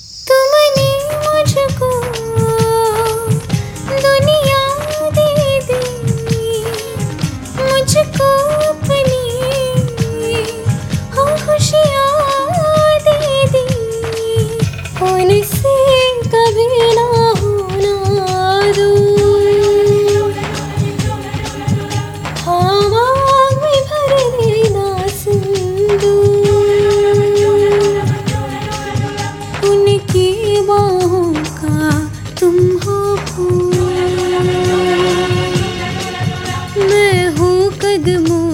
तुमने मुझको दुनिया दे मुझको अपनी खुशियाँ दी उनसे कभी उनकी बाहों का तुम हो फूल। मैं हूँ कदमों